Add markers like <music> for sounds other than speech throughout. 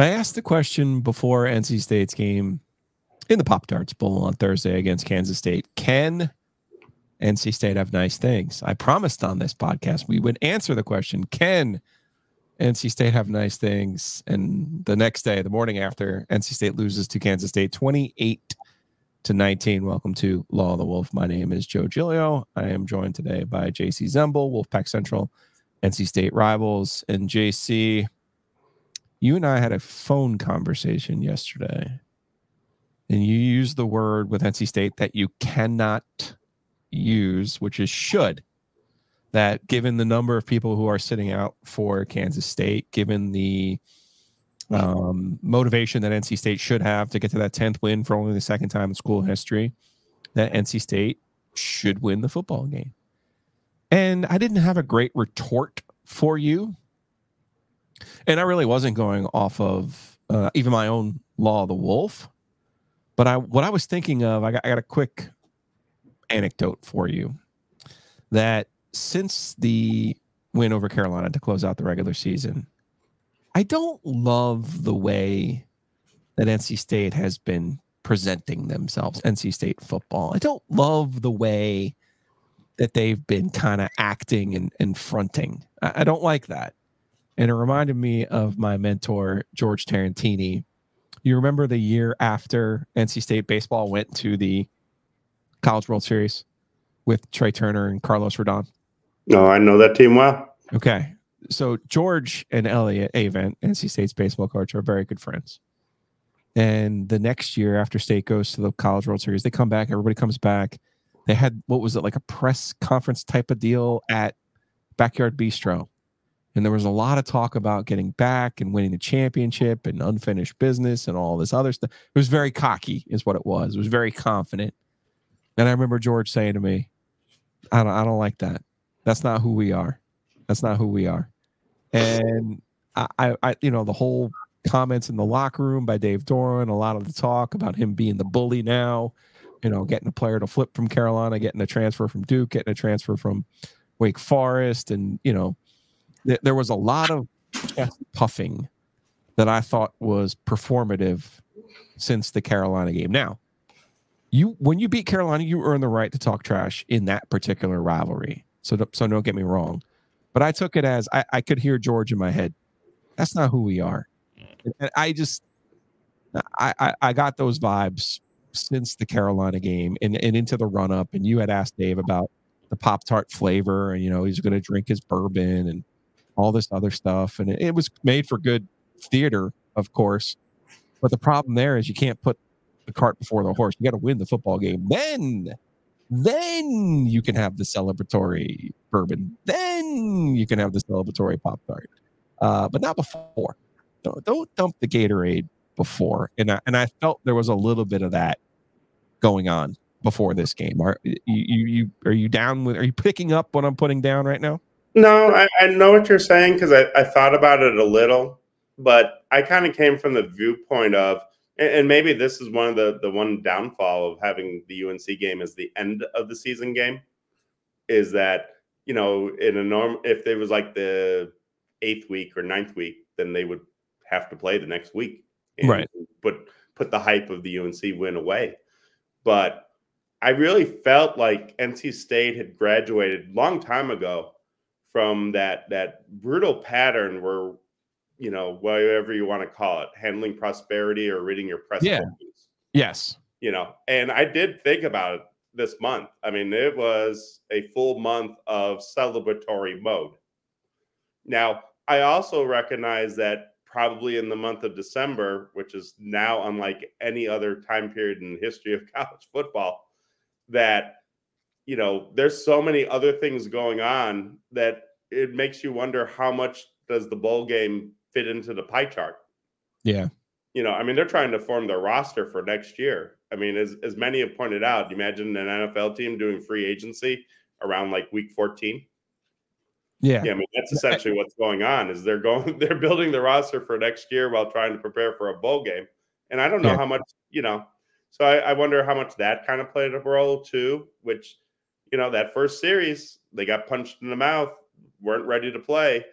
I asked the question before NC State's game in the Pop Tarts Bowl on Thursday against Kansas State. Can NC State have nice things? I promised on this podcast we would answer the question Can NC State have nice things? And the next day, the morning after, NC State loses to Kansas State 28 to 19. Welcome to Law of the Wolf. My name is Joe Giglio. I am joined today by Jacey Zembal, Wolfpack Central, NC State rivals. And Jacey, you and I had a phone conversation yesterday, and you used the word with NC State that you cannot use, which is should. That given the number of people who are sitting out for Kansas State, given the um, motivation that NC State should have to get to that 10th win for only the second time in school history, that NC State should win the football game. And I didn't have a great retort for you and I really wasn't going off of uh, even my own law of the wolf. But I, what I was thinking of, I got, I got a quick anecdote for you that since the win over Carolina to close out the regular season, I don't love the way that NC State has been presenting themselves, NC State football. I don't love the way that they've been kind of acting and, and fronting. I, I don't like that and it reminded me of my mentor George Tarantini. You remember the year after NC State baseball went to the College World Series with Trea Turner and Carlos Rodon? No, I know that team well. Okay. So George and Elliott Avent, NC State's baseball coach, are very good friends. And the next year after State goes to the College World Series, they come back, everybody comes back. They had what was it like a press conference type of deal at Backyard Bistro and there was a lot of talk about getting back and winning the championship and unfinished business and all this other stuff. It was very cocky, is what it was. It was very confident. And I remember George saying to me, I don't I don't like that. That's not who we are. That's not who we are. And I, I you know, the whole comments in the locker room by Dave Doeren, a lot of the talk about him being the bully now, you know, getting a player to flip from Carolina, getting a transfer from Duke, getting a transfer from Wake Forest, and you know, there was a lot of puffing that I thought was performative since the Carolina game. Now, you when you beat Carolina, you earn the right to talk trash in that particular rivalry. So, so don't get me wrong, but I took it as I, I could hear George in my head. That's not who we are. And I just, I, I, I got those vibes since the Carolina game and, and into the run up. And you had asked Dave about the Pop Tart flavor, and you know he's going to drink his bourbon and all this other stuff. And it, it was made for good theater, of course. But the problem there is you can't put the cart before the horse. You got to win the football game. Then, then you can have the celebratory bourbon. Then you can have the celebratory pop tart, uh, but not before. Don't, don't dump the Gatorade before. And I, and I felt there was a little bit of that going on before this game. Are you, you, you are you down with? Are you picking up what I'm putting down right now? No, I, I know what you're saying because I, I thought about it a little, but I kind of came from the viewpoint of, and, and maybe this is one of the the one downfall of having the UNC game as the end of the season game, is that you know in a norm if it was like the eighth week or ninth week, then they would have to play the next week, right? Put put the hype of the UNC win away, but I really felt like NC State had graduated long time ago from that that brutal pattern where you know whatever you want to call it handling prosperity or reading your press yeah. yes. You know and i did think about it this month. I mean it was a full month of celebratory mode. Now i also recognize that probably in the month of december which is now unlike any other time period in the history of <laughs> college football that you know, there's so many other things going on that it makes you wonder how much does the bowl game fit into the pie chart. Yeah. you know, I mean, they're trying to form their roster for next year. I mean, as as many have pointed out, imagine an NFL team doing free agency around like week 14. Yeah. Yeah, I mean that's essentially what's going on is they're going <laughs> they're building the roster for next year while trying to prepare for a bowl game. And I don't know Yeah. how much, you know, so I, I wonder how much that kind of played a role too, which, you know, that first series, they got punched in the mouth, weren't ready to play.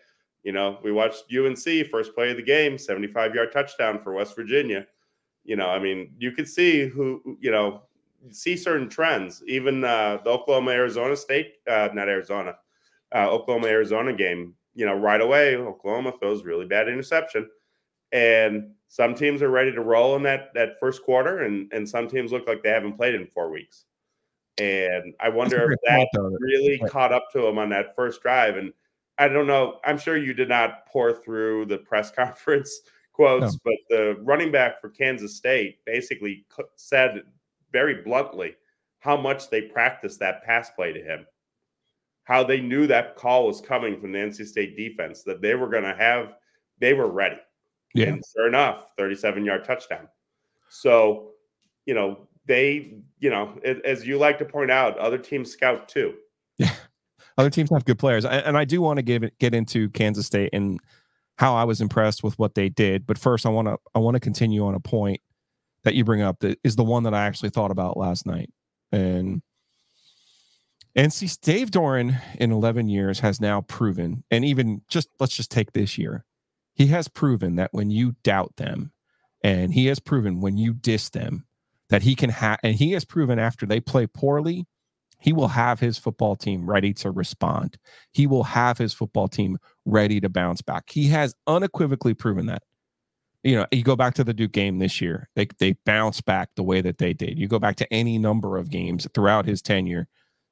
You know, we watched UNC first play of the game, 75 yard touchdown for West Virginia. You know, I mean, you could see who, you know, see certain trends. Even uh, the Oklahoma Arizona State, uh, not Arizona, uh, Oklahoma Arizona game, you know, right away, Oklahoma throws really bad interception. And some teams are ready to roll in that that first quarter, and and some teams look like they haven't played in four weeks. And I wonder if that really Right. caught up to him on that first drive. And I don't know. I'm sure you did not pour through the press <laughs> conference quotes, but the running back for Kansas State basically said very bluntly how much they practiced that pass play to him how they knew that call was coming from the NC State defense, that they were going to have, they were ready. Yeah. And sure enough, 37 yard touchdown. So, you know, they, you know, as you like to point out, other teams scout too. Yeah, other teams have good players, and I do want to give get into Kansas State and how I was impressed with what they did. But first, I want to I want to continue on a point that you bring up that is the one that I actually thought about last night. And and see, Dave Doeren in 11 years has now proven, and even just let's just take this year, he has proven that when you doubt them, and he has proven when you diss them, that he can have, and he has proven after they play poorly, he will have his football team ready to respond. He will have his football team ready to bounce back. He has unequivocally proven that. You know, you go back to the Duke game this year, they they bounce back the way that they did. You go back to any number of games throughout his tenure,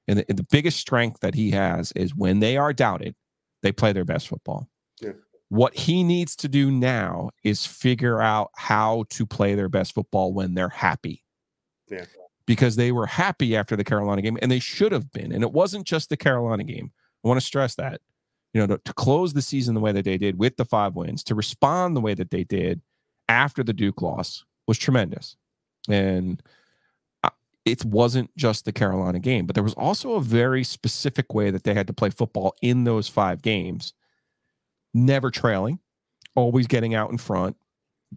and the, the biggest strength that he has is when they are doubted, they play their best football. Yeah. What he needs to do now is figure out how to play their best football when they're happy Because they were happy after the Carolina game and they should have been. And it wasn't just the Carolina game. I want to stress that. You know, to, to close the season the way that they did with the five wins, to respond the way that they did after the Duke loss was tremendous. And uh, it wasn't just the Carolina game, but there was also a very specific way that they had to play football in those five games, never trailing, always getting out in front,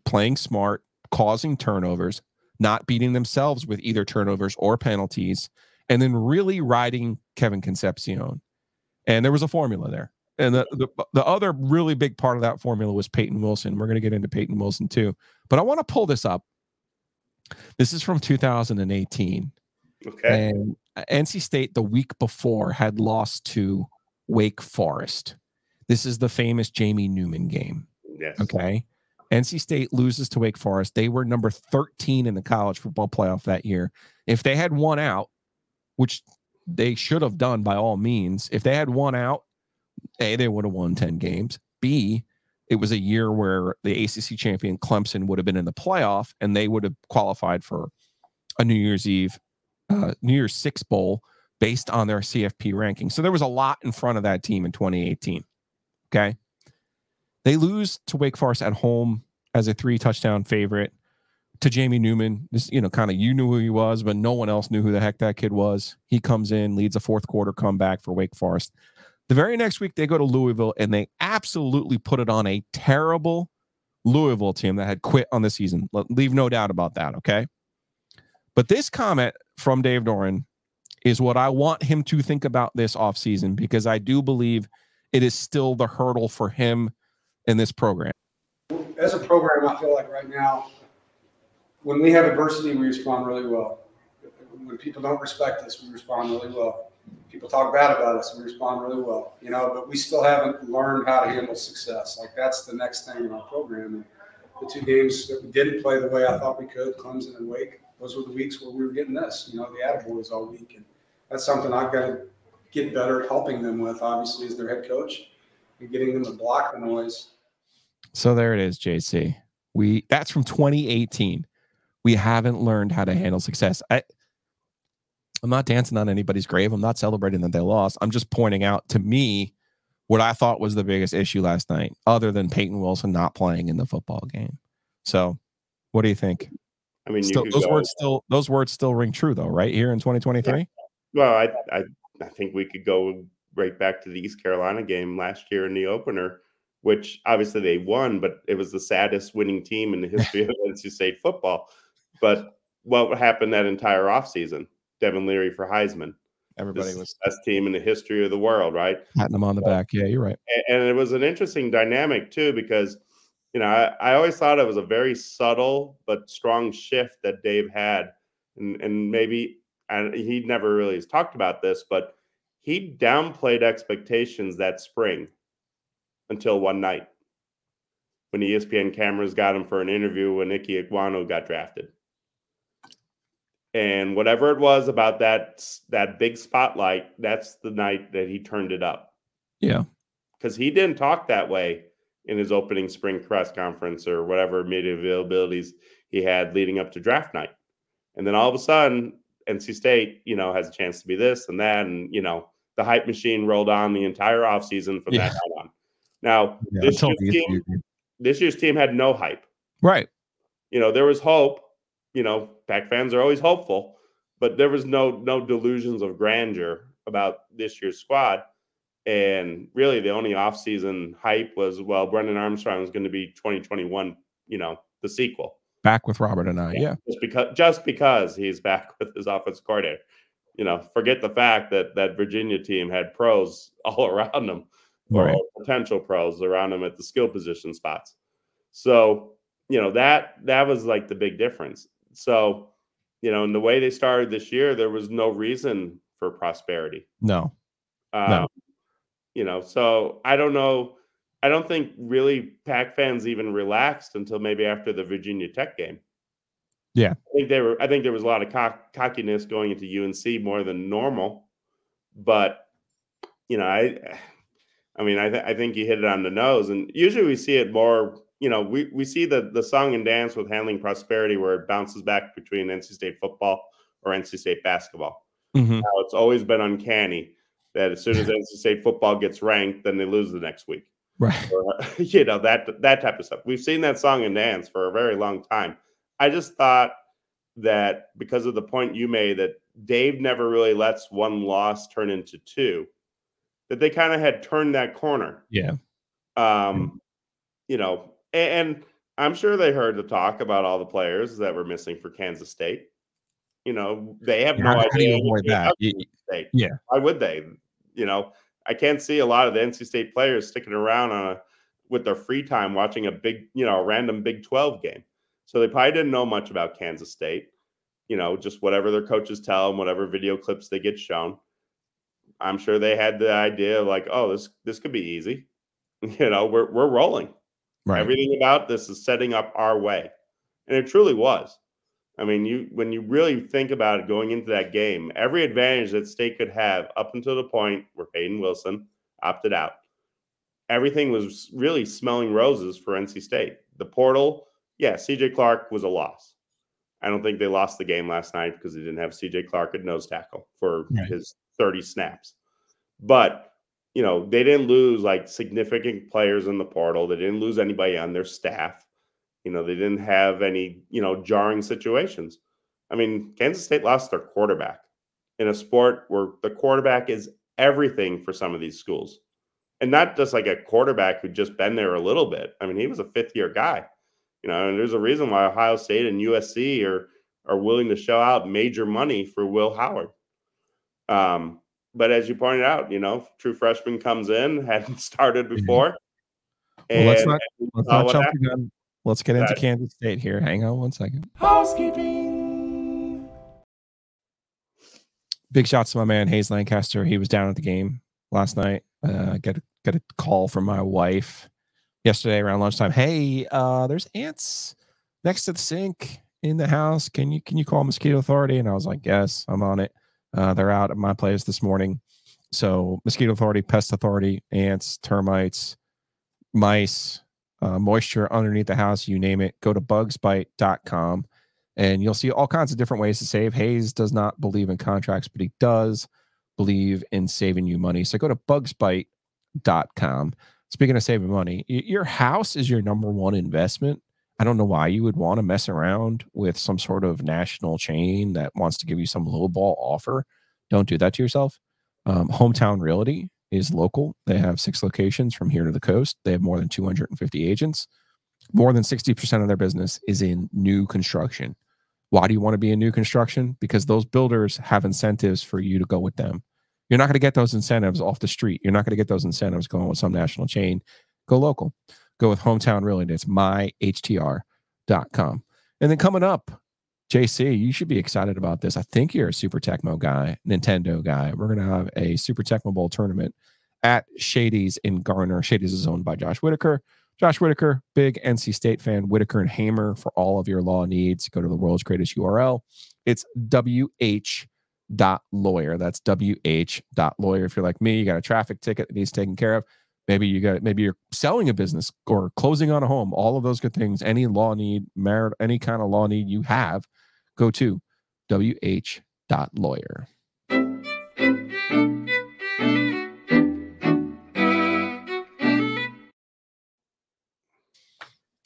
playing smart, causing turnovers, not beating themselves with either turnovers or penalties, and then really riding Kevin Concepcion. And there was a formula there. And the, the, the other really big part of that formula was Payton Wilson. We're going to get into Payton Wilson too. But I want to pull this up. This is from 2018. Okay. And NC State the week before had lost to Wake Forest. This is the famous Jamie Newman game. yes. Okay. NC State loses to Wake Forest. They were number 13 in the college football playoff that year. If they had won out, which they should have done by all means, if they had won out, A, they would have won 10 games. B, it was a year where the ACC champion Clemson would have been in the playoff and they would have qualified for a New Year's Eve, uh, New Year's Six Bowl based on their CFP ranking. So there was a lot in front of that team in 2018. Okay. They lose to Wake Forest at home as a three touchdown favorite to Jamie Newman. This, you know, kind of you knew who he was, but no one else knew who the heck that kid was. He comes in, leads a fourth quarter comeback for Wake Forest. The very next week, they go to Louisville and they absolutely put it on a terrible Louisville team that had quit on the season. Leave no doubt about that. Okay. But this comment from Dave Doeren is what I want him to think about this offseason because I do believe it is still the hurdle for him in this program. As a program, I feel like right now, when we have adversity, we respond really well. When people don't respect us, we respond really well. People talk bad about us, we respond really well. You know, but we still haven't learned how to handle success. Like that's the next thing in our program. And the two games that we didn't play the way I thought we could, Clemson and Wake, those were the weeks where we were getting this. You know, the attaboys all week, and that's something I've got to get better at helping them with. Obviously, as their head coach, and getting them to block the noise. So there it is, Jacey. We that's from 2018. We haven't learned how to handle success. I I'm not dancing on anybody's grave. I'm not celebrating that they lost. I'm just pointing out to me what I thought was the biggest issue last night, other than Payton Wilson not playing in the football game. So What do you think? I mean, Still, those go, words still those words still ring true though, right? Here in 2023. Well, I, I I think we could go right back to the East Carolina game last year in the opener, which obviously they won, but it was the saddest winning team in the <laughs> history of NC State football. But what happened that entire offseason? Devin Leary for Heisman. Everybody This was the best team in the history of the world, right? patting them on the back. Yeah, you're right. A- and it was an interesting dynamic too because you know I, I always thought it was a very subtle but strong shift that Dave had and and maybe and he never really has talked about this but he downplayed expectations that spring until one night when the ESPN cameras got him for an interview when Ickey Ekwonu got drafted and whatever it was about that that big spotlight that's the night that he turned it up Yeah. because he didn't talk that way in his opening spring press conference or whatever media availabilities he had leading up to draft night. And then all of a sudden, NC State, you know, has a chance to be this and that. And, you know, the hype machine rolled on the entire offseason from Yeah. that on. Now, Yeah, this, year's team, this year's team had no hype. Right. You know, there was hope. You know, Pack fans are always hopeful, but there was no no delusions of grandeur about this year's squad. And really, the only offseason hype was well, Brennan Armstrong is going to be 2021. You know, the sequel, Back with Robert Anae. Yeah. just because just because he's <laughs> back with his offensive coordinator. You know, forget the fact that that Virginia team had pros <laughs> all around them, or Right. potential pros around them at the skill position spots. So, you know, that that was like the big difference. So, you know, in the way they started this year, there was no reason for prosperity. No. Um, No. You know, so I don't know. I don't think really Pack fans even relaxed until maybe after the Virginia Tech game. Yeah. I think they were. I think there was a lot of cock, cockiness going into UNC more than normal, but you know, I, I mean, I, th- I think you hit it on the nose. And usually we see it more. You know, we we see the the song and dance with handling prosperity where it bounces back between NC State football or NC State basketball. Mhm. Now, it's always been uncanny that as soon as NC State football gets ranked, then they lose the next week. Right. Or, <laughs> you know that that type of stuff. We've seen that song and dance for a very long time. I just thought that because of the point you made that Dave never really lets one loss turn into two, that they kind of had turned that corner. Yeah. Um, you know, and, and I'm sure they heard the talk about all the players that were missing for Kansas State. You know, they have no How, idea avoid that? about You- Kansas State. yeah. Why would they? You know, I can't see a lot of the NC State players sticking around on a with their free time watching a big, you know, a random Big 12 game. So they probably didn't know much about Kansas State. You know, just whatever their coaches tell them, whatever video clips they get shown. I'm sure they had the idea of like, oh, this this could be easy. <laughs> You know, we're we're rolling. Right. Everything about this is setting up our way. And it truly was. I mean, you when you really think about it going into that game, every advantage that state could have up until the point where Payton Wilson opted out, everything was really smelling roses for NC State. The portal, yeah, CJ Clark was a loss. I don't think they lost the game last night because they didn't have CJ Clark at nose tackle for Right. his 30 snaps. But you know, they didn't lose like significant players in the portal. They didn't lose anybody on their staff. You know, they didn't have any, you know, jarring situations. I mean, Kansas State lost their quarterback in a sport where the quarterback is everything for some of these schools. And not just like a quarterback who'd just been there a little bit. I mean, he was a fifth year guy. You know, and there's a reason why Ohio State and USC are are willing to shell out major money for Will Howard. Um, but as you pointed out, you know, true freshman comes in, <laughs> hadn't started before. Well, let's not let's not jump happened. the gun. Let's get into Right. Kansas State here. Hang on one second. Housekeeping. Big shots to my man Hayes Lancaster. He was down at the game last night. Uh, got a, got a call from my wife yesterday around lunchtime. Hey, uh, there's ants next to the sink in the house. Can you can you call mosquito authority? And I was like, yes, I'm on it. Uh, they're out at my place this morning. So mosquito authority, pest authority, ants, termites, mice, uh, moisture underneath the house, you name it. Go to bugsbite.com and you'll see all kinds of different ways to save. Hayes does not believe in contracts, but he does believe in saving you money. So go to bugsbite.com. Speaking of saving money, your house is your number one investment. I don't know why you would want to mess around with some sort of national chain that wants to give you some low ball offer. Don't do that to yourself. Um, Hometown Realty is local. They have six locations from here to the coast. They have more than 250 agents. More than 60% of their business is in new construction. Why do you want to be in new construction? Because those builders have incentives for you to go with them. You're not going to get those incentives off the street. You're not going to get those incentives going with some national chain. Go local. Go with Hometown Realty. It's myhtr.com. And then coming up, Jacey, you should be excited about this. I think you're a Super Tecmo guy, Nintendo guy. We're going to have a Super Tecmo Bowl tournament at Shady's in Garner. Shady's is owned by Josh Whitaker. Josh Whitaker, big NC State fan. Whitaker and Hamer for all of your law needs. Go to the world's greatest URL. It's wh.lawyer. That's wh.lawyer. If you're like me, you got a traffic ticket that needs taken care of. Maybe you got maybe you're selling a business or closing on a home. All of those good things. Any law need, merit, any kind of law need you have, go to wh.lawyer.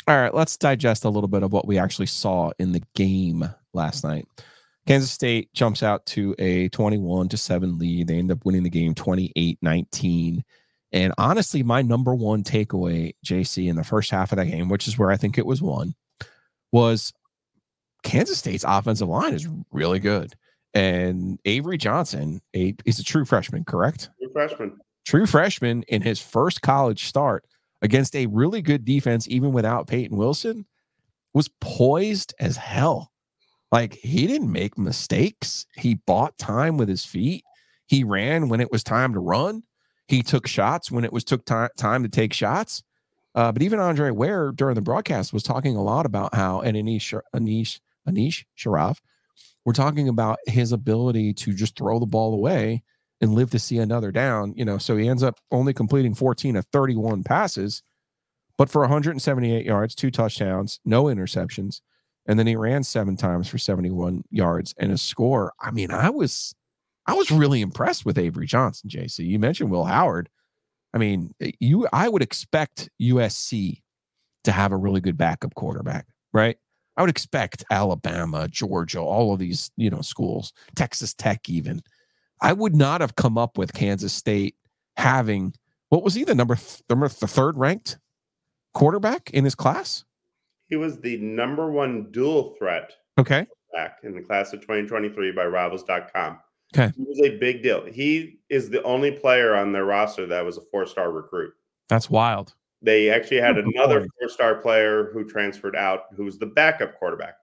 All right, let's digest a little bit of what we actually saw in the game last night. Kansas State jumps out to a 21 to 7 lead. They end up winning the game 28 19. And honestly, my number one takeaway, Jacey, in the first half of that game, which is where I think it was won, was Kansas State's offensive line is really good. And Avery Johnson, a is a true freshman, correct? True freshman. True freshman in his first college start against a really good defense, even without Payton Wilson, was poised as hell. Like he didn't make mistakes. He bought time with his feet. He ran when it was time to run. He took shots when it was took time time to take shots. Uh, but even Andre Ware during the broadcast was talking a lot about how and Anish Anish Anish Shroff we're talking about his ability to just throw the ball away and live to see another down. You know, so he ends up only completing 14 of 31 passes, but for 178 yards, two touchdowns, no interceptions. And then he ran seven times for 71 yards and a score. I mean, I was I was really impressed with Avery Johnson, Jacey. You mentioned Will mm-hmm. Howard. I mean, eh, you I would expect USC to have a really good backup quarterback, right? I would expect Alabama, Georgia, all of these, you know, schools, Texas Tech even. I would not have come up with Kansas State having what was he the number th- number the third ranked quarterback in his class? He was the number one dual threat Okay. back in the class of 2023 by Rivals.com. Okay. He was a big deal. He is the only player on their roster that was a four star recruit. That's wild. They actually had another four star player who transferred out, who was the backup quarterback.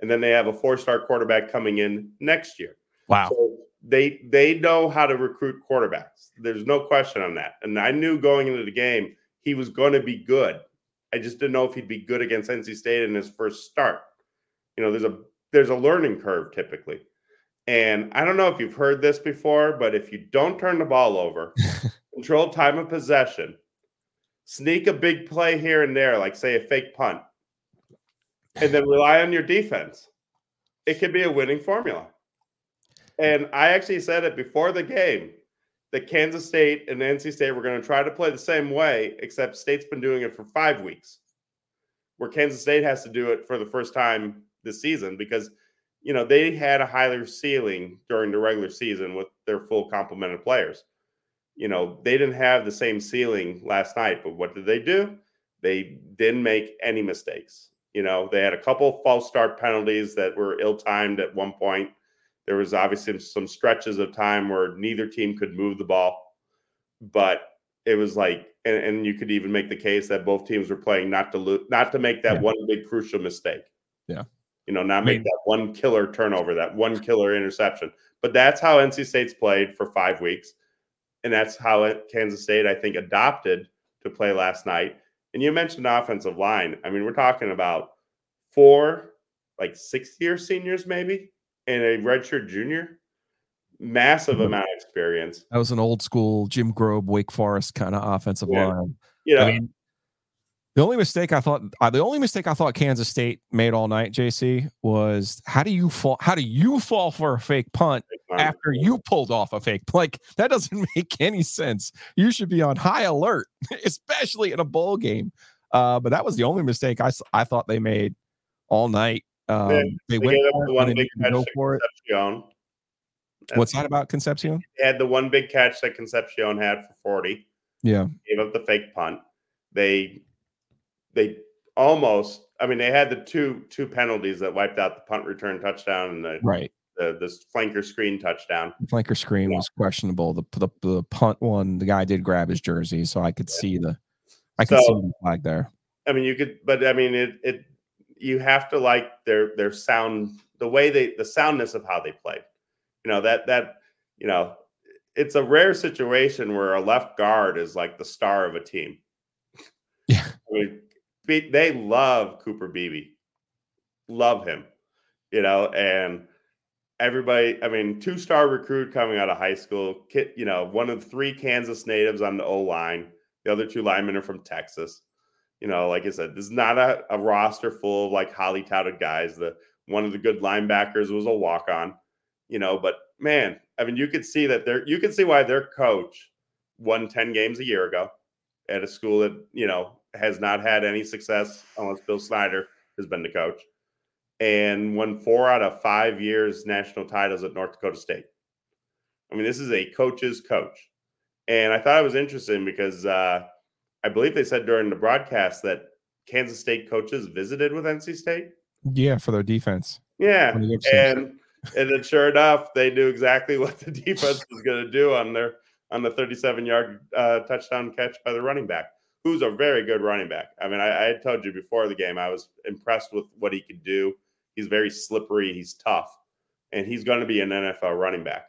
And then they have a four star quarterback coming in next year. Wow. So they they know how to recruit quarterbacks. There's no question on that. And I knew going into the game he was going to be good. I just didn't know if he'd be good against NC State in his first start. You know, there's a there's a learning curve typically. And I don't know if you've heard this before, but if you don't turn the ball over, <laughs> control time of possession, sneak a big play here and there, like say a fake punt, and then rely on your defense, it could be a winning formula. And I actually said it before the game that Kansas State and NC State were going to try to play the same way, except State's been doing it for five weeks, where Kansas State has to do it for the first time this season because you know they had a higher ceiling during the regular season with their full complement of players. You know they didn't have the same ceiling last night, but what did they do? They didn't make any mistakes. You know they had a couple false start penalties that were ill timed at one point there was obviously some stretches of time where neither team could move the ball, but it was like, and, and you could even make the case that both teams were playing not to lose, not to make that Yeah. one big crucial mistake. Yeah. You know, not make that one killer turnover, that one killer interception. But that's how NC State's played for five weeks, and that's how it, Kansas State, I think, adopted to play last night. And you mentioned offensive line. I mean, we're talking about four, like six-year seniors, maybe and a redshirt junior, massive Mhm. amount of experience. That was an old school Jim Grobe, Wake Forest kind of offensive Yeah. line. You know, I mean, the only mistake I thought uh, the only mistake I thought Kansas State made all night, Jacey, was how do you fall how do you fall for a fake punt after you pulled off a fake like that doesn't <laughs> make any sense. You should be on high alert, <laughs> especially in a bowl game. Uh, but that was the only mistake I I thought they made all night. Um, they They went for the it one big catch go for it. Concepcion. What's that about Concepcion? They had the one big catch that Concepcion had for 40. Yeah, gave up the fake punt. They they almost I mean they had the two two penalties that wiped out the punt return touchdown and the right. the this flanker screen touchdown. Flanker screen was questionable. The, the the punt one, the guy did grab his jersey, so I could see the I could see the flag there. I mean you could but I mean it it you have to like their their sound the way they the soundness of how they played. You know that that you know it's a rare situation where a left guard is like the star of a team. Yeah. I mean, they love Cooper Beebe, love him, you know, and everybody. I mean, two star recruit coming out of high school, kid, you know, one of three Kansas natives on the O line. The other two linemen are from Texas. You know, like I said, this is not a, a roster full of like holly touted guys. The one of the good linebackers was a walk on, you know, but man, I mean, you could see that they're you can see why their coach won 10 games a year ago at a school that, you know, has not had any success unless Bill Snyder has been the coach and won four out of five years national titles at North Dakota State. I mean, this is a coach's coach. And I thought it was interesting because uh, I believe they said during the broadcast that Kansas State coaches visited with NC State. Yeah, for their defense. Yeah, When you get and and then sure enough, they knew exactly <laughs> what the defense was going to do on their on the 37 yard uh, touchdown catch by the running back, who's a very good running back. I mean, I, I had told you before the game, I was impressed with what he could do. He's very slippery, he's tough, and he's going to be an NFL running back.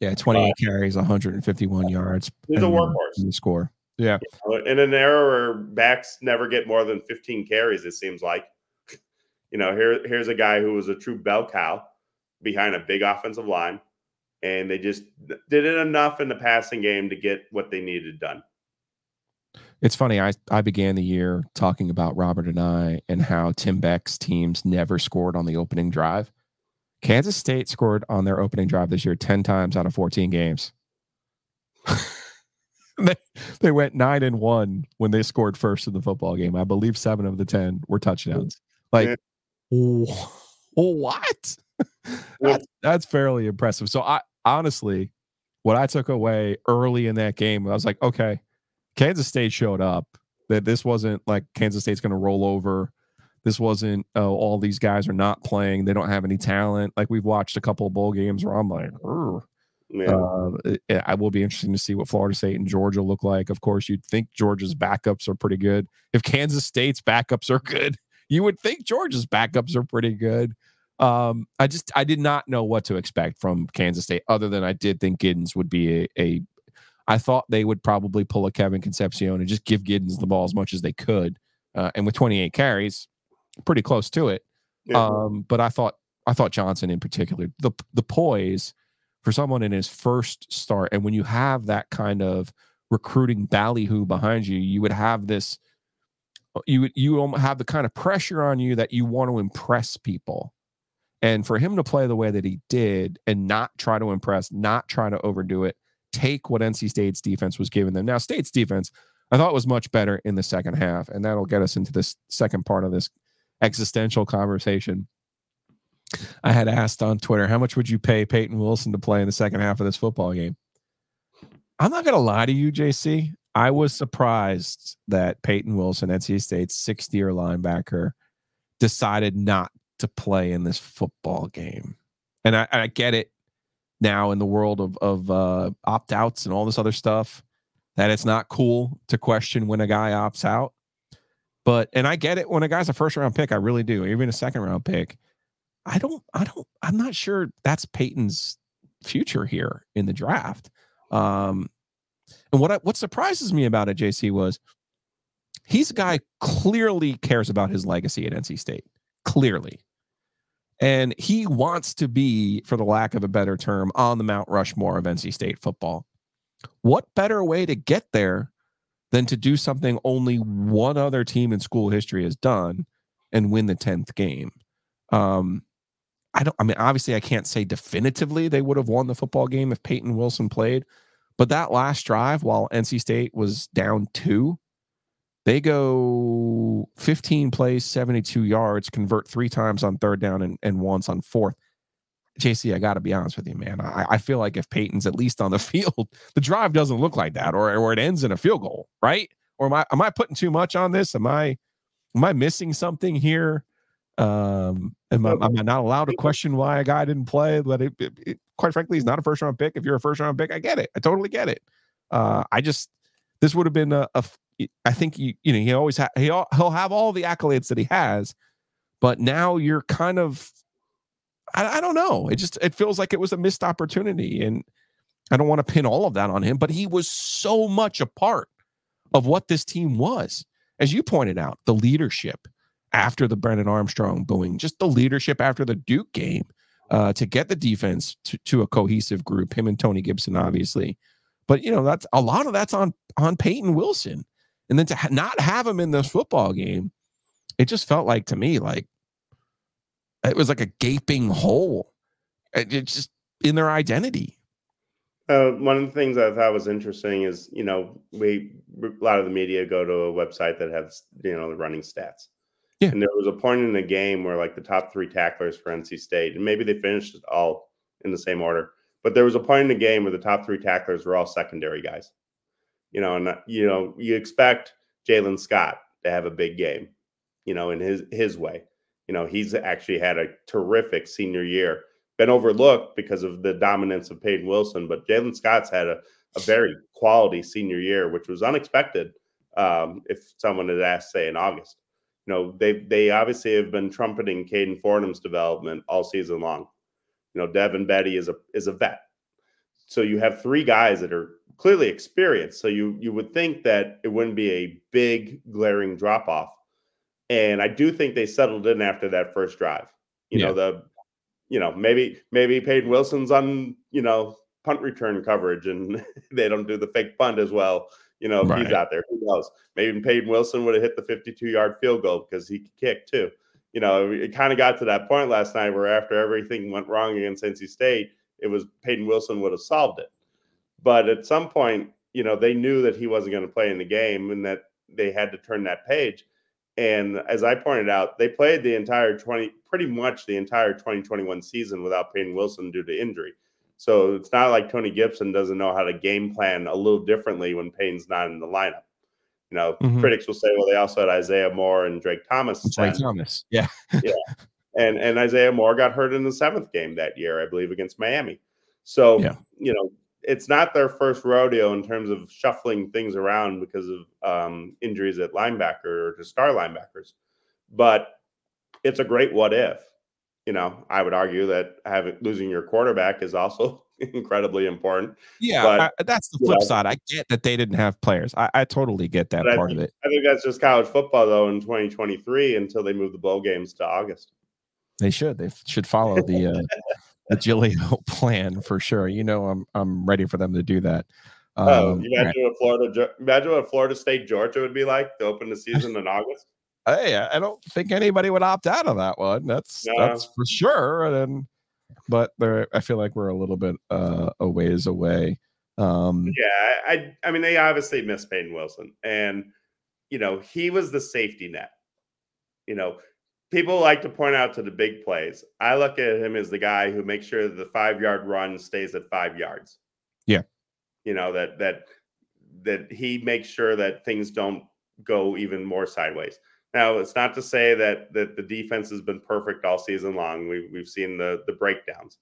Yeah, 28 uh, carries, 151 yards. He's a workhorse. the score. Yeah. In an era where backs never get more than 15 carries, it seems like. <laughs> You know, here here's a guy who was a true bell cow behind a big offensive line, and they just did it enough in the passing game to get what they needed done. It's funny. I, I began the year talking about Robert Anae and how Tim Beck's teams never scored on the opening drive. Kansas State scored on their opening drive this year 10 times out of 14 games. <laughs> they, they went nine and one when they scored first in the football game. I believe seven of the 10 were touchdowns. Like, wh- what? <laughs> that's, that's fairly impressive. So, I honestly, what I took away early in that game, I was like, okay, Kansas State showed up. That this wasn't like Kansas State's going to roll over. This wasn't uh, all these guys are not playing. They don't have any talent. Like we've watched a couple of bowl games where I'm like. Yeah. uh, it- I will be interesting to see what Florida State and Georgia look like. Of course, you'd think Georgia's backups are pretty good. If Kansas State's backups are good, <laughs> you would think Georgia's backups are pretty good. Um, I just I did not know what to expect from Kansas State, other than I did think Giddens would be a, a I thought they would probably pull a Kevin Concepcion and just give Giddens the ball as much as they could. Uh, and with 28 carries, pretty close to it. Yeah. Um, but I thought I thought Johnson in particular, the the poise for someone in his first start, and when you have that kind of recruiting ballyhoo behind you, you would have this. You would you have the kind of pressure on you that you want to impress people, and for him to play the way that he did and not try to impress, not try to overdo it, take what NC State's defense was giving them. Now, State's defense, I thought was much better in the second half, and that'll get us into this second part of this existential conversation. I had asked on Twitter, how much would you pay Payton Wilson to play in the second half of this football game? I'm not going to lie to you, Jacey. I was surprised that Payton Wilson, NC State's 60 year linebacker, decided not to play in this football game. And I, I get it now in the world of, of uh, opt outs and all this other stuff that it's not cool to question when a guy opts out. But, and I get it when a guy's a first round pick, I really do, even a second round pick. I don't, I don't, I'm not sure that's Payton's future here in the draft. Um, and what I, what surprises me about it, Jacey, was he's a guy clearly cares about his legacy at NC State. Clearly. And he wants to be, for the lack of a better term, on the Mount Rushmore of NC State football. What better way to get there than to do something only one other team in school history has done and win the 10th game? Um, I don't, I mean, obviously, I can't say definitively they would have won the football game if Payton Wilson played, but that last drive while NC State was down two, They go 15 plays, 72 yards, convert three times on third down and, and once on fourth. Jacey, I got to be honest with you, man. I, I feel like if Payton's at least on the <laughs> field, the drive doesn't look like that, or or it ends in a field goal, right? Or am I am I putting too much on this? Am I am I missing something here? Um, am I, am I not allowed to question why a guy didn't play? But it, it, it, quite frankly, he's not a first round pick. If you're a first round pick, I get it. I totally get it. Uh, I just this would have been a, a I think you you know he always ha- he he'll have all the accolades that he has, but now you're kind of I, I don't know. It just it feels like it was a missed opportunity, and I don't want to pin all of that on him. But he was so much a part of what this team was, as you pointed out, the leadership after the Brennan Armstrong booing, just the leadership after the Duke game uh, to get the defense to, to a cohesive group. Him and Tony Gibson, obviously, but you know that's a lot of that's on on Payton Wilson, and then to ha- not have him in this football game, it just felt like to me like it was like a gaping hole. It's just in their identity. Uh, one of the things I thought was interesting is, you know, we a lot of the media go to a website that has, you know, the running stats. Yeah. And there was a point in the game where like the top three tacklers for NC State, and maybe they finished all in the same order, but there was a point in the game where the top three tacklers were all secondary guys. You know, and uh, you know, you expect Jalen Scott to have a big game, you know, in his his way. You know, he's actually had a terrific senior year. Been overlooked because of the dominance of Payton Wilson, but Jalen Scott's had a, a very quality senior year, which was unexpected. Um, if someone had asked, say, in August, you know, they they obviously have been trumpeting Caden Fordham's development all season long. You know, Devin Betty is a is a vet, so you have three guys that are clearly experienced. So you you would think that it wouldn't be a big glaring drop off and I do think they settled in after that first drive. You yeah. know, the you know, maybe maybe Payton Wilson's on, you know, punt return coverage and <laughs> they don't do the fake punt as well. You know, if right. he's out there. Who knows? Maybe Payton Wilson would have hit the 52 yard field goal because he could kick too. You know, it kind of got to that point last night where after everything went wrong against NC State, it was Payton Wilson would have solved it. But at some point, you know, they knew that he wasn't going to play in the game and that they had to turn that page. And as I pointed out, they played the entire 20, pretty much the entire 2021 season without Payton Wilson due to injury. So it's not like Tony Gibson doesn't know how to game plan a little differently when Payton's not in the lineup. You know, mm-hmm. critics will say, well, they also had Isaiah Moore and Drake Thomas. Drake Thomas, yeah, yeah, and and Isaiah Moore got hurt in the seventh game that year, I believe, against Miami. So yeah. you know, it's not their first rodeo in terms of shuffling things around because of um, injuries at linebacker or to star linebackers, but it's a great what if. You know, I would argue that having losing your quarterback is also <laughs> incredibly important. Yeah, but, I, that's the flip know, side. I get that they didn't have players. I, I totally get that part think, of it. I think that's just college football though in 2023 until they move the bowl games to August. They should. They should follow the uh, the Giglio <laughs> plan for sure. You know, I'm I'm ready for them to do that. Um, oh, imagine right. what Florida imagine what Florida State Georgia would be like to open the season in August. Hey, I don't think anybody would opt out of that one. That's no. that's for sure. And but there, I feel like we're a little bit uh, a ways away. Um, yeah, I I mean they obviously miss Payton Wilson, and you know he was the safety net. You know, people like to point out to the big plays. I look at him as the guy who makes sure that the five yard run stays at five yards. Yeah. You know, that that that he makes sure that things don't go even more sideways. Now, it's not to say that that the defense has been perfect all season long. We we've seen the the breakdowns.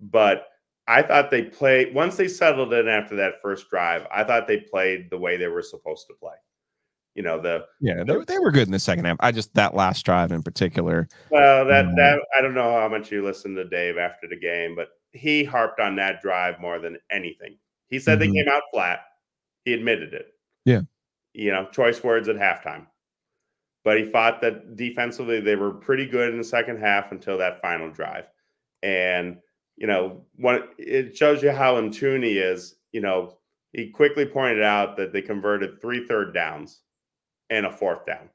But I thought they played once they settled in after that first drive, I thought they played the way they were supposed to play you know the yeah they, they were good in the second half. I just that last drive in particular. Well, that um, that I don't know how much you listened to Dave after the game, but he harped on that drive more than anything. He said mm-hmm. they came out flat. He admitted it. Yeah, you know, choice words at halftime. But he thought that defensively they were pretty good in the second half until that final drive, and you know, what it shows you how in tune he is. You know, he quickly pointed out that they converted three third downs and a fourth down,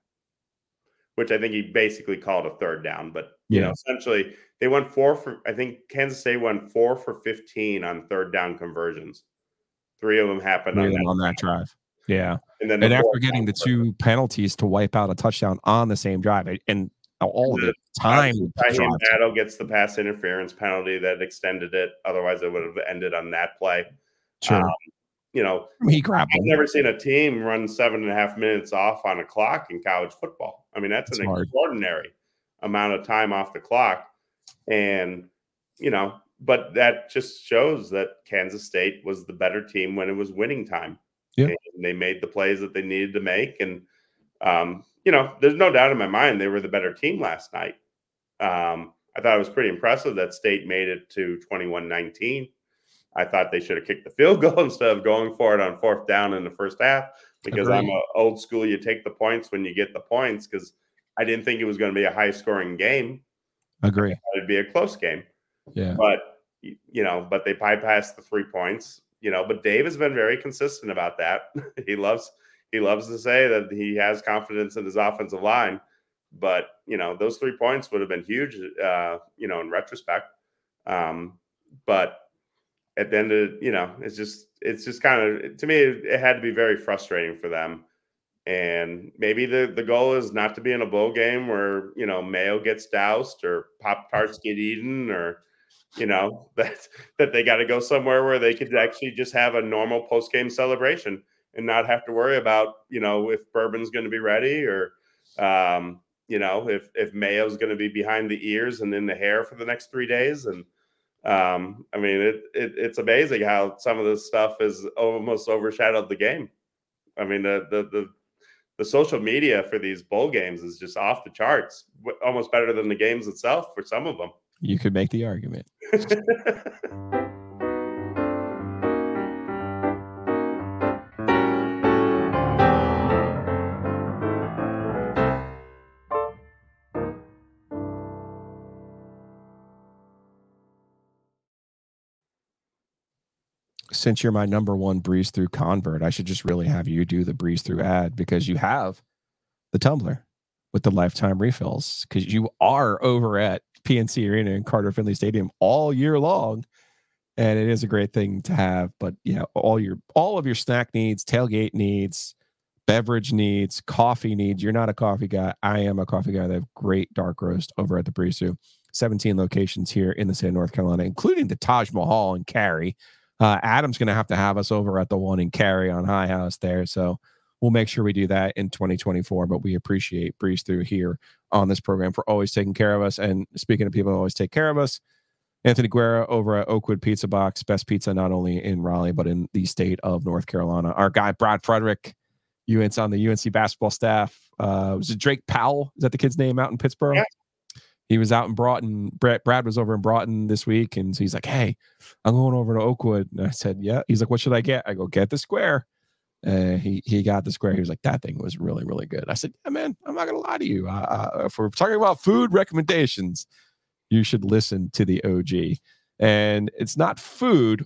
which I think he basically called a third down. But you know, essentially they went four for I think Kansas State went four for 15 on third down conversions. Three of them happened on, that, on that drive. Yeah. And then And after getting the two penalties to wipe out a touchdown on the same drive, and all of The- time. Raheem Battle gets the pass interference penalty that extended it. Otherwise, it would have ended on that play. Sure. Um, you know, he grabbed I've never seen a team run seven and a half minutes off on a clock in college football. I mean, that's It's an hard. extraordinary amount of time off the clock. And, you know, but that just shows that Kansas State was the better team when it was winning time. Yeah. And they made the plays that they needed to make. And, um, you know, there's no doubt in my mind they were the better team last night. Um, I thought it was pretty impressive that State made it to 21 19. I thought they should have kicked the field goal <laughs> instead of going for it on fourth down in the first half because I'm Agreed. a old school. You take the points when you get the points because I didn't think it was going to be a high scoring game. Agree. It'd be a close game, Yeah. but you know, but they bypassed the three points. You know, but Dave has been very consistent about that. <laughs> he loves he loves to say that he has confidence in his offensive line, but you know, those three points would have been huge. Uh, you know, in retrospect, um, but at the end of you know it's just it's just kind of to me it, it had to be very frustrating for them. And maybe the the goal is not to be in a bowl game where you know mayo gets doused or pop tarts get eaten or you know <laughs> that that they got to go somewhere where they could actually just have a normal post game celebration and not have to worry about you know if bourbon's going to be ready or um you know if if mayo's going to be behind the ears and in the hair for the next three days and um, I mean, it, it it's amazing how some of this stuff has almost overshadowed the game. I mean, the the the, the social media for these bowl games is just off the charts, almost better than the games itself for some of them. You could make the argument. <laughs> Since you're my number one breeze through convert, I should just really have you do the breeze through ad because you have the tumbler with the lifetime refills because you are over at PNC Arena and Carter Finley Stadium all year long. And it is a great thing to have. But yeah, all your all of your snack needs, tailgate needs, beverage needs, coffee needs. You're not a coffee guy. I am a coffee guy. They have great dark roast over at the Breeze Through. 17 locations here in the state of North Carolina, including the Taj Mahal in Cary. Uh, Adam's going to have to have us over at the one in Cary on High House there. So we'll make sure we do that in 2024. But we appreciate Breeze Through here on this program for always taking care of us. And speaking of people who always take care of us, Anthony Guerra over at Oakwood Pizza Box, best pizza not only in Raleigh, but in the state of North Carolina. Our guy, Brad Frederick, UNC on the UNC basketball staff. Uh, was it Drake Powell? Is that the kid's name out in Pittsboro? Yeah. He was out in Broughton. Brad, Brad was over in Broughton this week. And so he's like, Hey, I'm going over to Oakwood. And I said, Yeah. He's like, What should I get? I go, Get the square. Uh, he he got the square. He was like, "That thing was really really good." I said, "Yeah, man, I'm not gonna lie to you. Uh, if we're talking about food recommendations, you should listen to the OG. And it's not food,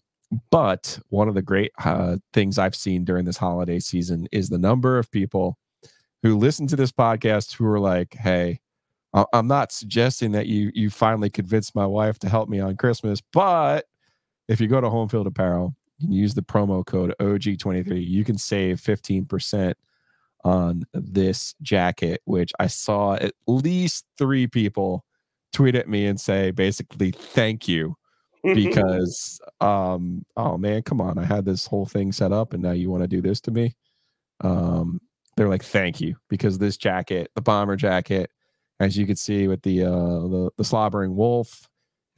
but one of the great uh, things I've seen during this holiday season is the number of people who listen to this podcast who are like, "Hey, I'm not suggesting that you you finally convinced my wife to help me on Christmas, but if you go to Home Field Apparel and use the promo code OG23, you can save 15% on this jacket, which I saw at least three people tweet at me and say basically thank you <laughs> because um oh man come on i had this whole thing set up and now you want to do this to me? Um they're like thank you because this jacket the bomber jacket as you can see with the uh the, the slobbering wolf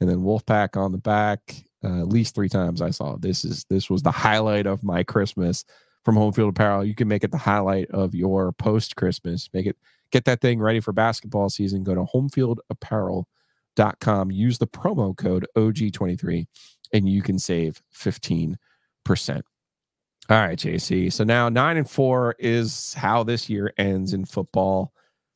and then wolf pack on the back uh, at least three times i saw this is this was the highlight of my christmas from home field apparel. You can make it the highlight of your post christmas make it get that thing ready for basketball season. Go to homefieldapparel.com use the promo code og23 and you can save 15% all right jc so now nine and four is how this year ends in football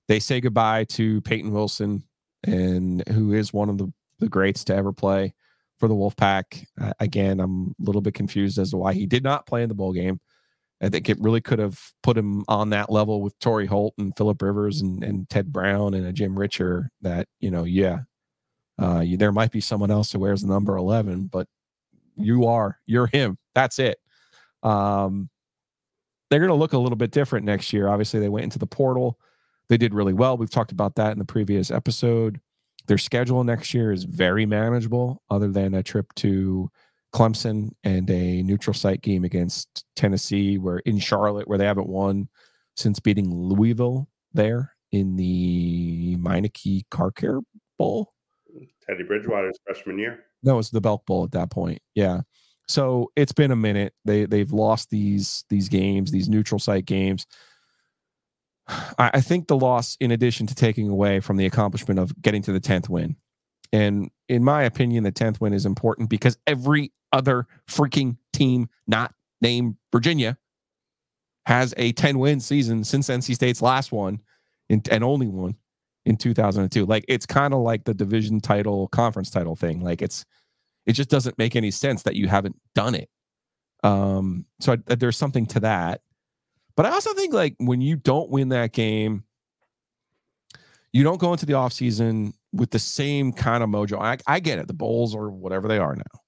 they say goodbye to payton wilson and who is one of the, the greats to ever play for the wolfpack uh, again i'm a little bit confused as to why he did not play in the bowl game I think it really could have put him on that level with Torry Holt and Philip Rivers and, and Ted Brown and a Jim Ritcher that, you know, yeah, uh, you, there might be someone else who wears the number 11, but you are, you're him. That's it. Um, they're going to look a little bit different next year. Obviously, they went into the portal. They did really well. We've talked about that in the previous episode. Their schedule next year is very manageable, other than a trip to Clemson and a neutral site game against Tennessee, where in Charlotte, where they haven't won since beating Louisville there in the Meineke Car Care Bowl. Teddy Bridgewater's freshman year. No, it's the Belk Bowl at that point. Yeah. So it's been a minute. They they've lost these these games, these neutral site games. I, think the loss, in addition to taking away from the accomplishment of getting to the tenth win, and in my opinion, the tenth win is important because every other freaking team not named Virginia has a 10 win season since NC State's last one in, and only one in 2002. Like it's kind of like the division title, conference title thing. Like it's, it just doesn't make any sense that you haven't done it. Um, so I, there's something to that. But I also think like when you don't win that game, you don't go into the offseason with the same kind of mojo. I, I get it. The bowls or whatever they are now,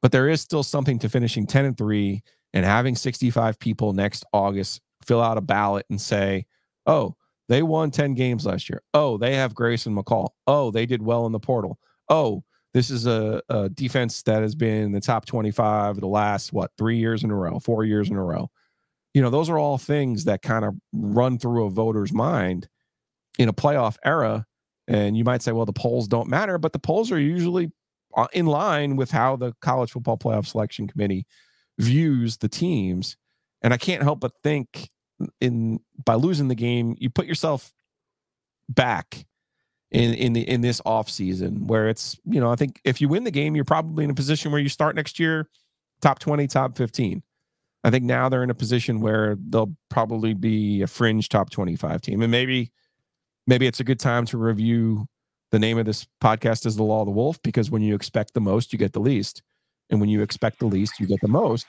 but there is still something to finishing 10 and three and having 65 people next August fill out a ballot and say, oh, they won 10 games last year. Oh, they have Grayson McCall. Oh, they did well in the portal. Oh, this is a, a defense that has been in the top 25 the last, what, three years in a row, four years in a row. You know, those are all things that kind of run through a voter's mind in a playoff era. And you might say, well, the polls don't matter, but the polls are usually uh, in line with how the college football playoff selection committee views the teams. And I can't help but think in by losing the game, you put yourself back in in the in this off season where it's, you know, I think if you win the game, you're probably in a position where you start next year top 20, top 15. I think now they're in a position where they'll probably be a fringe top 25 team. And maybe maybe it's a good time to review the name of this podcast is the law of the wolf because when you expect the most, you get the least. And when you expect the least, you get the most.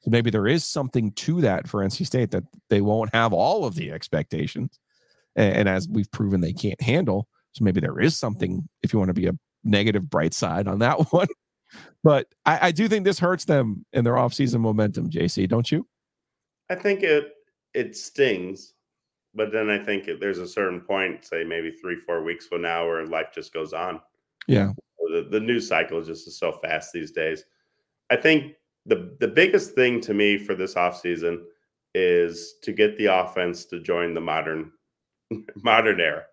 So maybe there is something to that for NC State that they won't have all of the expectations. And, and as we've proven, they can't handle. So maybe there is something if you want to be a negative bright side on that <laughs> one. But I, I do think this hurts them in their offseason momentum, JC, don't you? I think it it stings, but then I think it, there's a certain point, say maybe three, four weeks from now, where life just goes on. Yeah. The, the news cycle just is so fast these days. I think the the biggest thing to me for this offseason is to get the offense to join the modern <laughs> modern era.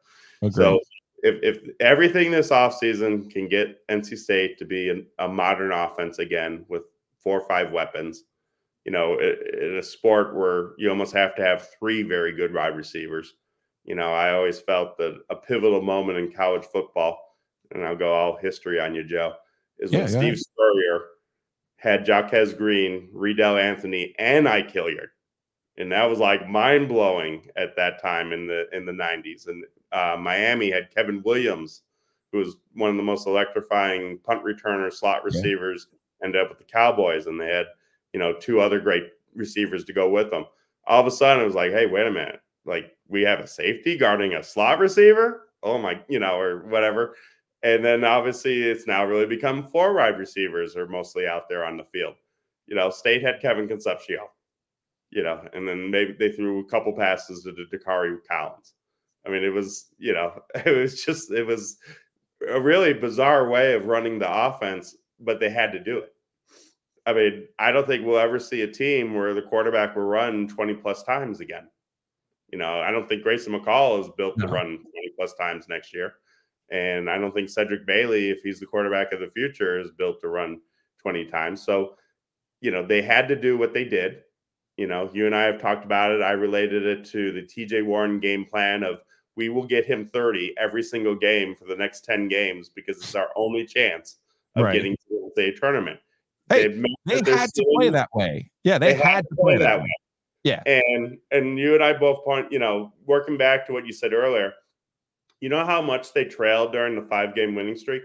Agreed. So if, if everything this offseason can get NC State to be an, a modern offense again with four or five weapons, you know, in a sport where you almost have to have three very good wide receivers. You know, I always felt that a pivotal moment in college football, and I'll go all history on you, Joe, is Yeah, when Steve ahead. Spurrier had Jacquez Green, Reidel Anthony, and Ike Hilliard. And that was like mind blowing at that time in the in the 90s. And uh, Miami had Kevin Williams, who was one of the most electrifying punt returners, slot receivers, ended up with the Cowboys, and they had you know two other great receivers to go with them. All of a sudden, it was like, hey, wait a minute, like we have a safety guarding a slot receiver. Oh my, you know, or whatever. And then obviously, it's now really become four wide receivers are mostly out there on the field. You know, State had Kevin Concepcion you know, and then maybe they threw a couple passes to the Dacari Collins. I mean, it was, you know, <laughs> it was just, it was a really bizarre way of running the offense, but they had to do it. I mean, I don't think we'll ever see a team where the quarterback will run 20 plus times again. You know, I don't think Grayson McCall is built to run 20 plus times next year. And I don't think Cedric Bailey, if he's the quarterback of the future, is built to run 20 times. So, you know, they had to do what they did you know, you and I have talked about it. I related it to the TJ Warren game plan of we will get him 30 every single game for the next 10 games because it's our only chance of Right. getting to the tournament. Hey, They had to play that way. Yeah, they, had, to play that way. Yeah. And and you and I both point, you know, working back to what you said earlier, you know how much they trailed during the five game winning streak?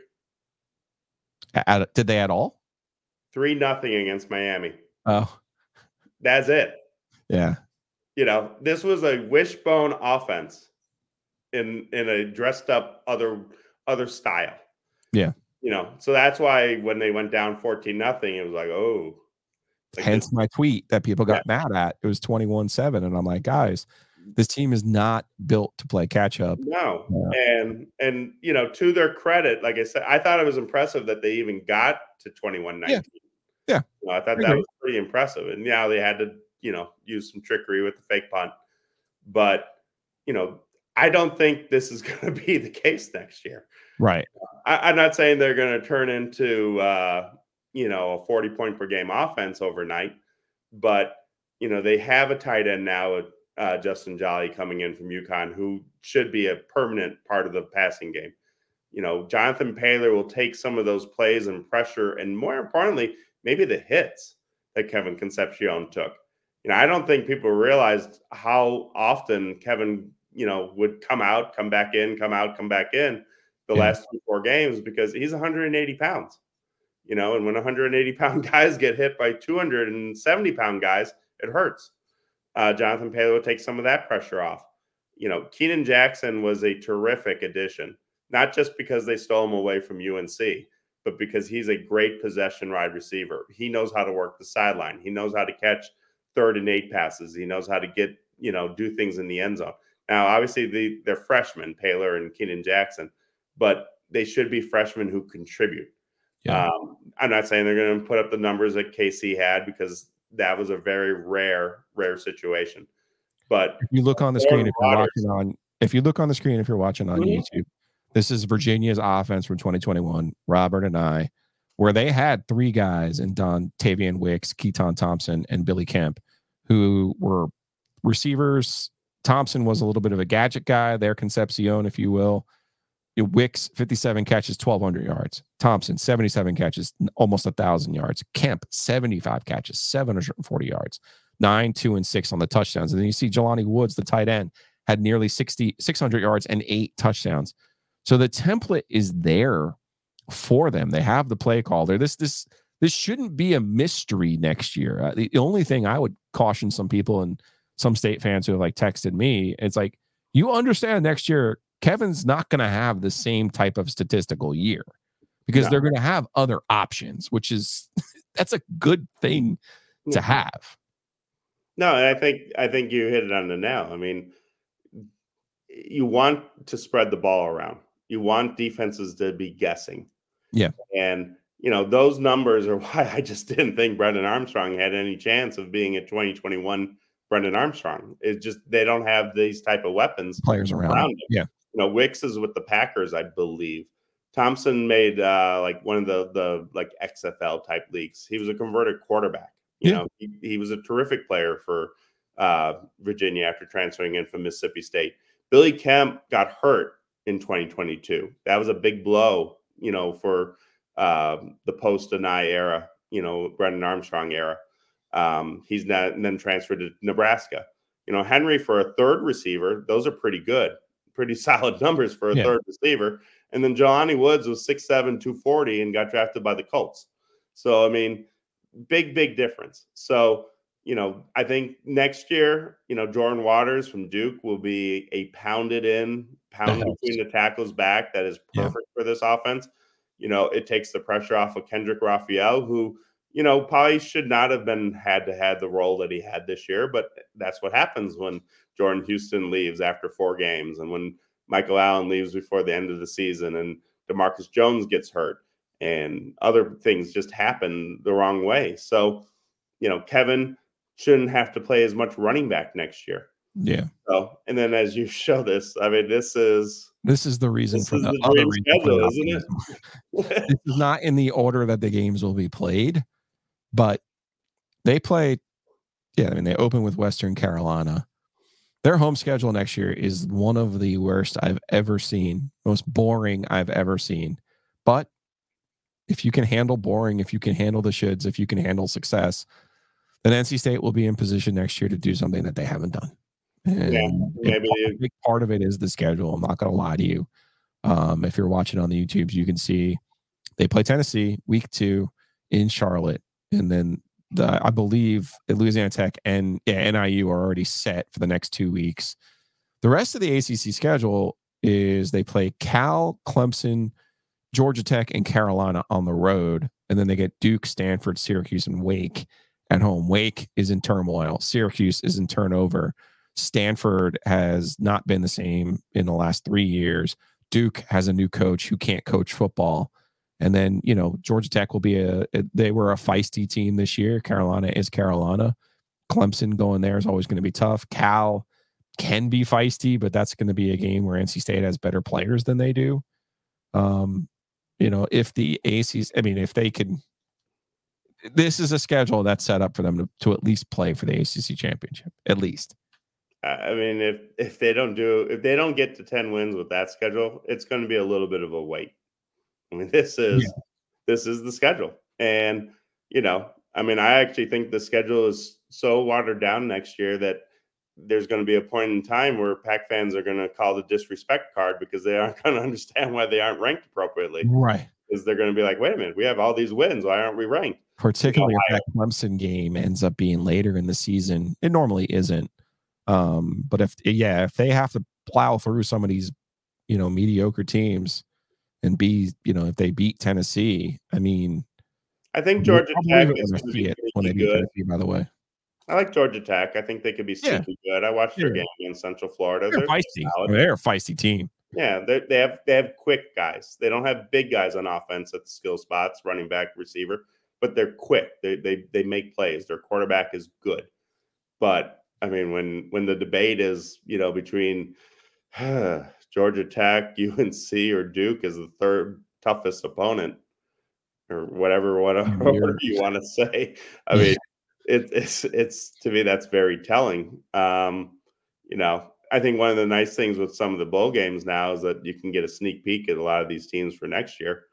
At- did they at all? Three nothing against Miami. Oh, That's it. yeah. you know, this was a wishbone offense in in a dressed up other other style. Yeah. You know, so that's why when they went down 14 nothing, it was like, oh, Like, Hence my tweet that people got mad at. It was 21 7. And I'm like, guys, this team is not built to play catch up. No, Yeah. and and you know, to their credit, like I said, I thought it was impressive that they even got to 21-19. Yeah. Yeah. You know, I thought I that was pretty impressive. And yeah, they had to, you know, use some trickery with the fake punt. But, you know, I don't think this is <laughs> going to be the case next year. Right. I, I'm not saying they're going to turn into, uh, you know, a 40 point per game offense overnight, but, you know, they have a tight end now, uh, Justin Joly coming in from UConn, who should be a permanent part of the passing game. You know, Jonathan Paylor will take some of those plays and pressure, and more importantly, maybe the hits that Kevin Concepcion took. You know, I don't think people realized how often Kevin, you know, would come out, come back in, come out, come back in the Yeah. last three, four games because he's 180 pounds. You know, and when 180 <laughs> pound guys get hit by 270 pound guys, it hurts. Uh, Jonathan Paylor will take some of that pressure off. You know, Keenan Jackson was a terrific addition, not just because they stole him away from UNC, but because he's a great possession wide receiver. He knows how to work the sideline. He knows how to catch third and eight passes. He knows how to get, you know, do things in the end zone. Now, obviously, the, they're freshmen, Paylor and Keenan Jackson, but they should be freshmen who contribute. Yeah. Um, I'm not saying they're going to put up the numbers that KC had because that was a very rare, rare situation. But If you look on the screen, if you're watching on, if you look on the screen, if you're watching on Mhm. YouTube, this is Virginia's offense from 2021. Robert Anae, where they had three guys in Dontayvion Wicks, Keytaon Thompson, and Billy Kemp, who were receivers. Thompson was a little bit of a gadget guy, their Concepcion, if you will. Wicks, 57 catches, 1,200 yards. Thompson, 77 catches, almost 1,000 yards. Kemp, 75 catches, 740 yards. Nine, two, and six on the touchdowns. And then you see Jelani Woods, the tight end, had nearly 60, 600 yards and eight touchdowns. So the template is there for them. They have the play call there. This, this, this shouldn't be a mystery next year. Uh, the, the only thing I would caution some people and some state fans who have like texted me, it's like, you understand next year, Kevin's not going to have the same type of statistical year because No. they're going to have other options, which is <laughs> that's a good thing to Mhm. have. No, and I think I think you hit it on the nail. I mean, you want to spread the ball around. You want defenses to be guessing. Yeah. And you know, those numbers are <laughs> why I just didn't think Brennan Armstrong had any chance of being a 2021 Brennan Armstrong. It's just they don't have these type of weapons Players around. around. Yeah. You know, Wicks is with the Packers, I believe. Thompson made uh like one of the the like XFL type leagues. He was a converted quarterback. You Yeah. know, he, he was a terrific player for uh Virginia after transferring in from Mississippi State. Billy Kemp got hurt in 2022. That was a big blow, you know, for um the post Anae era, you know, Brennan Armstrong era. Um, he's not and then transferred to Nebraska. You know, Henry for a third receiver, those are pretty good, pretty <laughs> solid numbers for a Yeah. third receiver. And then Jelani Woods was 6'7, 240 and got drafted by the Colts. So, I mean, big, big difference. So, you know, I think next year, you know, Jordan Waters from Duke will be a pounded in, pounded between the tackles back that is Yeah. perfect for this offense. You know, it takes the pressure off of Kendrick Raphael, who, you know, probably should not have been had to had the role that he had this year, but that's what happens when Jordan Houston leaves after four games and when Michael Allen leaves before the end of the season and Demarcus Jones gets hurt and other things just happen the wrong way. So, you know, Kevin shouldn't have to play as much running back next year. Yeah. So, and then as you <laughs> show this, I mean, this is This is the reason for the, the other reason schedule, isn't it? this is not in the order that the games will be played, but they play. Yeah, I mean they open with Western Carolina. Their home schedule next year is one of the worst I've ever seen, most boring I've ever seen. But if you can handle boring, if you can handle the shoulds, if you can handle success, then NC State will be in position next year to do something that they haven't done. And Yeah, maybe a big part of it is the schedule. I'm not going to lie to you. Um, if you're watching on the YouTubes, you can see they play Tennessee week two in Charlotte, and then the I believe Louisiana Tech and yeah, NIU are already set for the next two weeks. The rest of the ACC schedule is they play Cal, Clemson, Georgia Tech, and Carolina on the road, and then they get Duke, Stanford, Syracuse, and Wake at home. Wake is in turmoil. Syracuse is in turnover. Stanford has not been the same in the last three years. Duke has a new coach who can't coach football. And then, you know, Georgia Tech will be a, they were a feisty team this year. Carolina is Carolina. Clemson going there is always going to be tough. Cal can be feisty, but that's going to be a game where NC State has better players than they do. Um, you know, if the ACs, I mean, if they can, this is a schedule that's set up for them to, to at least play for the ACC championship, at least. I mean, if if they don't do if they don't get to ten wins with that schedule, it's going to be a little bit of a wait. I mean, <laughs> this is yeah. this is the schedule, and you know, I mean, I actually think the schedule is so watered down next year that there's going to be a point in time where Pack fans are going to call the disrespect card because they aren't <laughs> going to understand why they aren't ranked appropriately. Right. Because they're going to be like, wait a minute, we have all these wins. Why aren't we ranked? Particularly you know, if that Clemson game ends up being later in the season. It normally isn't. Um, but if yeah, if they have to plow through some of these, you know, mediocre teams and be, you know, if they beat Tennessee, I mean, I think Georgia Tech is going to be when they beat good. Tennessee, by the way. I like Georgia Tech. I think they could be super yeah. good. I watched their game in Central Florida. They're, they're feisty. Solid. They're a feisty team. Yeah, they have they have quick guys. They don't have big guys on offense at the skill spots, running back, receiver, but they're quick. They they they make plays. Their quarterback is good. But I mean, when when the debate is you know between <sighs> Georgia Tech, <laughs> UNC, or Duke as the third toughest opponent, or whatever whatever <laughs> you want to say, I mean, it, it's it's to me that's very telling. Um, you know, I think one of the nice things with some of the bowl games now is that you can get a sneak peek at a lot of these teams for next year.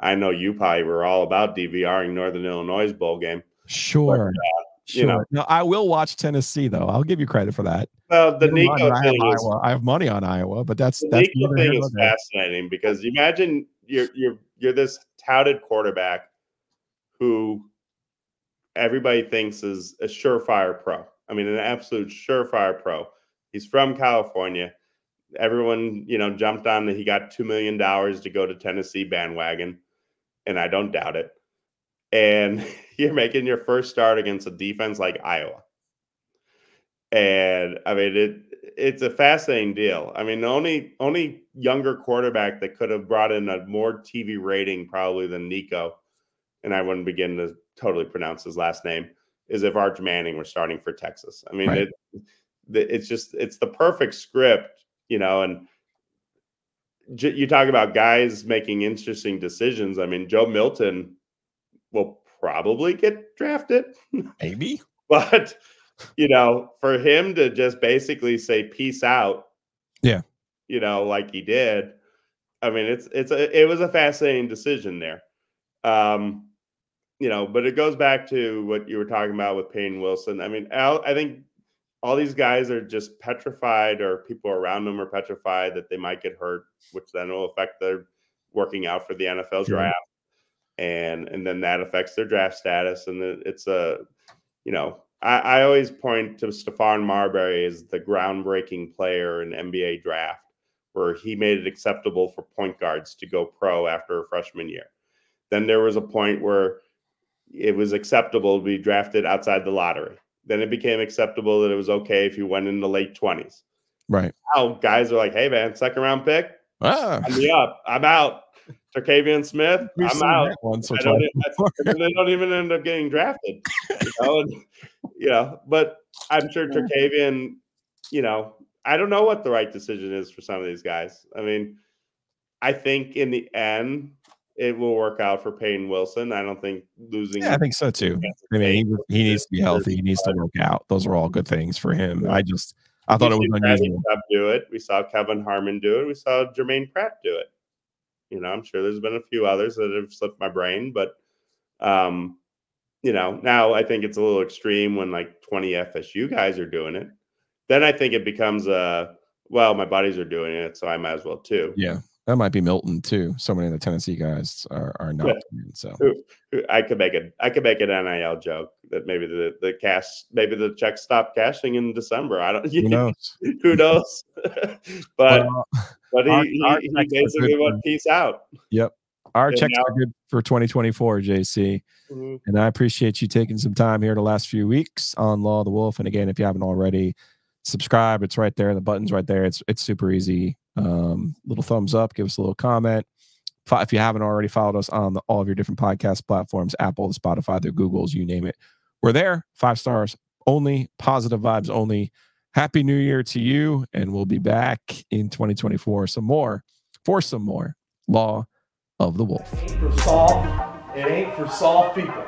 I know you probably were all about DVRing Northern Illinois bowl game. Sure. But, uh, sure. You know, no, I will watch Tennessee though. I'll give you credit for that. Well, the Nico thing I have, is, Iowa. I have money on Iowa, but that's the that's Nico thing is fascinating because imagine you're you're you're this touted quarterback who everybody thinks is a surefire pro. I mean, an absolute surefire pro. He's from California. Everyone, you know, jumped on that he got $2 million to go to Tennessee bandwagon, and I don't doubt it. And <laughs> you're making your first start against a defense like Iowa. And I mean, it it's a fascinating deal. I mean, the only only younger quarterback that could have brought in a more TV rating probably than Nico, and I wouldn't begin to totally pronounce his last name, is if Arch Manning were starting for Texas. I mean, right. it, it's just it's the perfect script, you know. And j- you talk about guys making interesting decisions. I mean, Joe Milton will probably get drafted, maybe, <laughs> but you know, for him to just basically say peace out, yeah, you know, like he did. I mean, it's it's a it was a fascinating decision there. Um, you know, but it goes back to what you were talking about with Payton Wilson. I mean, Al, I think all these guys are just petrified, or people around them are petrified that they might get hurt, which then will affect their working out for the NFL draft, and and then that affects their draft status. And it's a, you know, I, I always point to Stephon Marbury as the groundbreaking player in NBA draft, where he made it acceptable for point guards to go pro after a freshman year. Then there was a point where it was acceptable to be drafted outside the lottery. Then it became acceptable that it was okay if you went in the late 20s. Right. Now guys are like, hey man, second round pick. Ah. I'm up. I'm out. Terquavion Smith, We've I'm out. Once I don't, they don't even end up getting drafted. You know, and, you know, but I'm sure Terquavion, you know, I don't know what the right decision is for some of these guys. I mean, I think in the end, it will work out for Payton Wilson. I don't think losing. Yeah, I think so too. I mean, he, he needs to be healthy. He needs to work out. Those are all good things for him. I just, I thought it was unusual. Do it. We saw Kelvin Harmon do it. We saw Germaine Pratt do it. You know, I'm sure there's been a few others that have slipped my brain, but, um, you know, now I think it's a little extreme when like 20 FSU guys are doing it. Then I think it becomes a well, my buddies are doing it, so I might as well too. Yeah. That might be Milton too. So many of the Tennessee guys are, are not. Yeah. So I could make it. I could make an NIL joke that maybe the the cash, maybe the check stopped cashing in December. I don't. <laughs> Who knows? who knows? <laughs> but but he, our, he, he basically went peace out. Yep. our And checks now- are good for 2024, JC. Mhm. And I appreciate you taking some time here the last few weeks on Law of the Wolf. And again, if you haven't already, subscribe. It's right there. The button's right there. It's it's super easy. Um, little thumbs up. Give us a little comment. If you haven't already followed us on the, all of your different podcast platforms, Apple, Spotify, the Googles, you name it, we're there. Five stars only. Positive vibes only. Happy New Year to you, and we'll be back in 2024. Some more for some more Law of the Wolf. It ain't for soft. It ain't for soft people.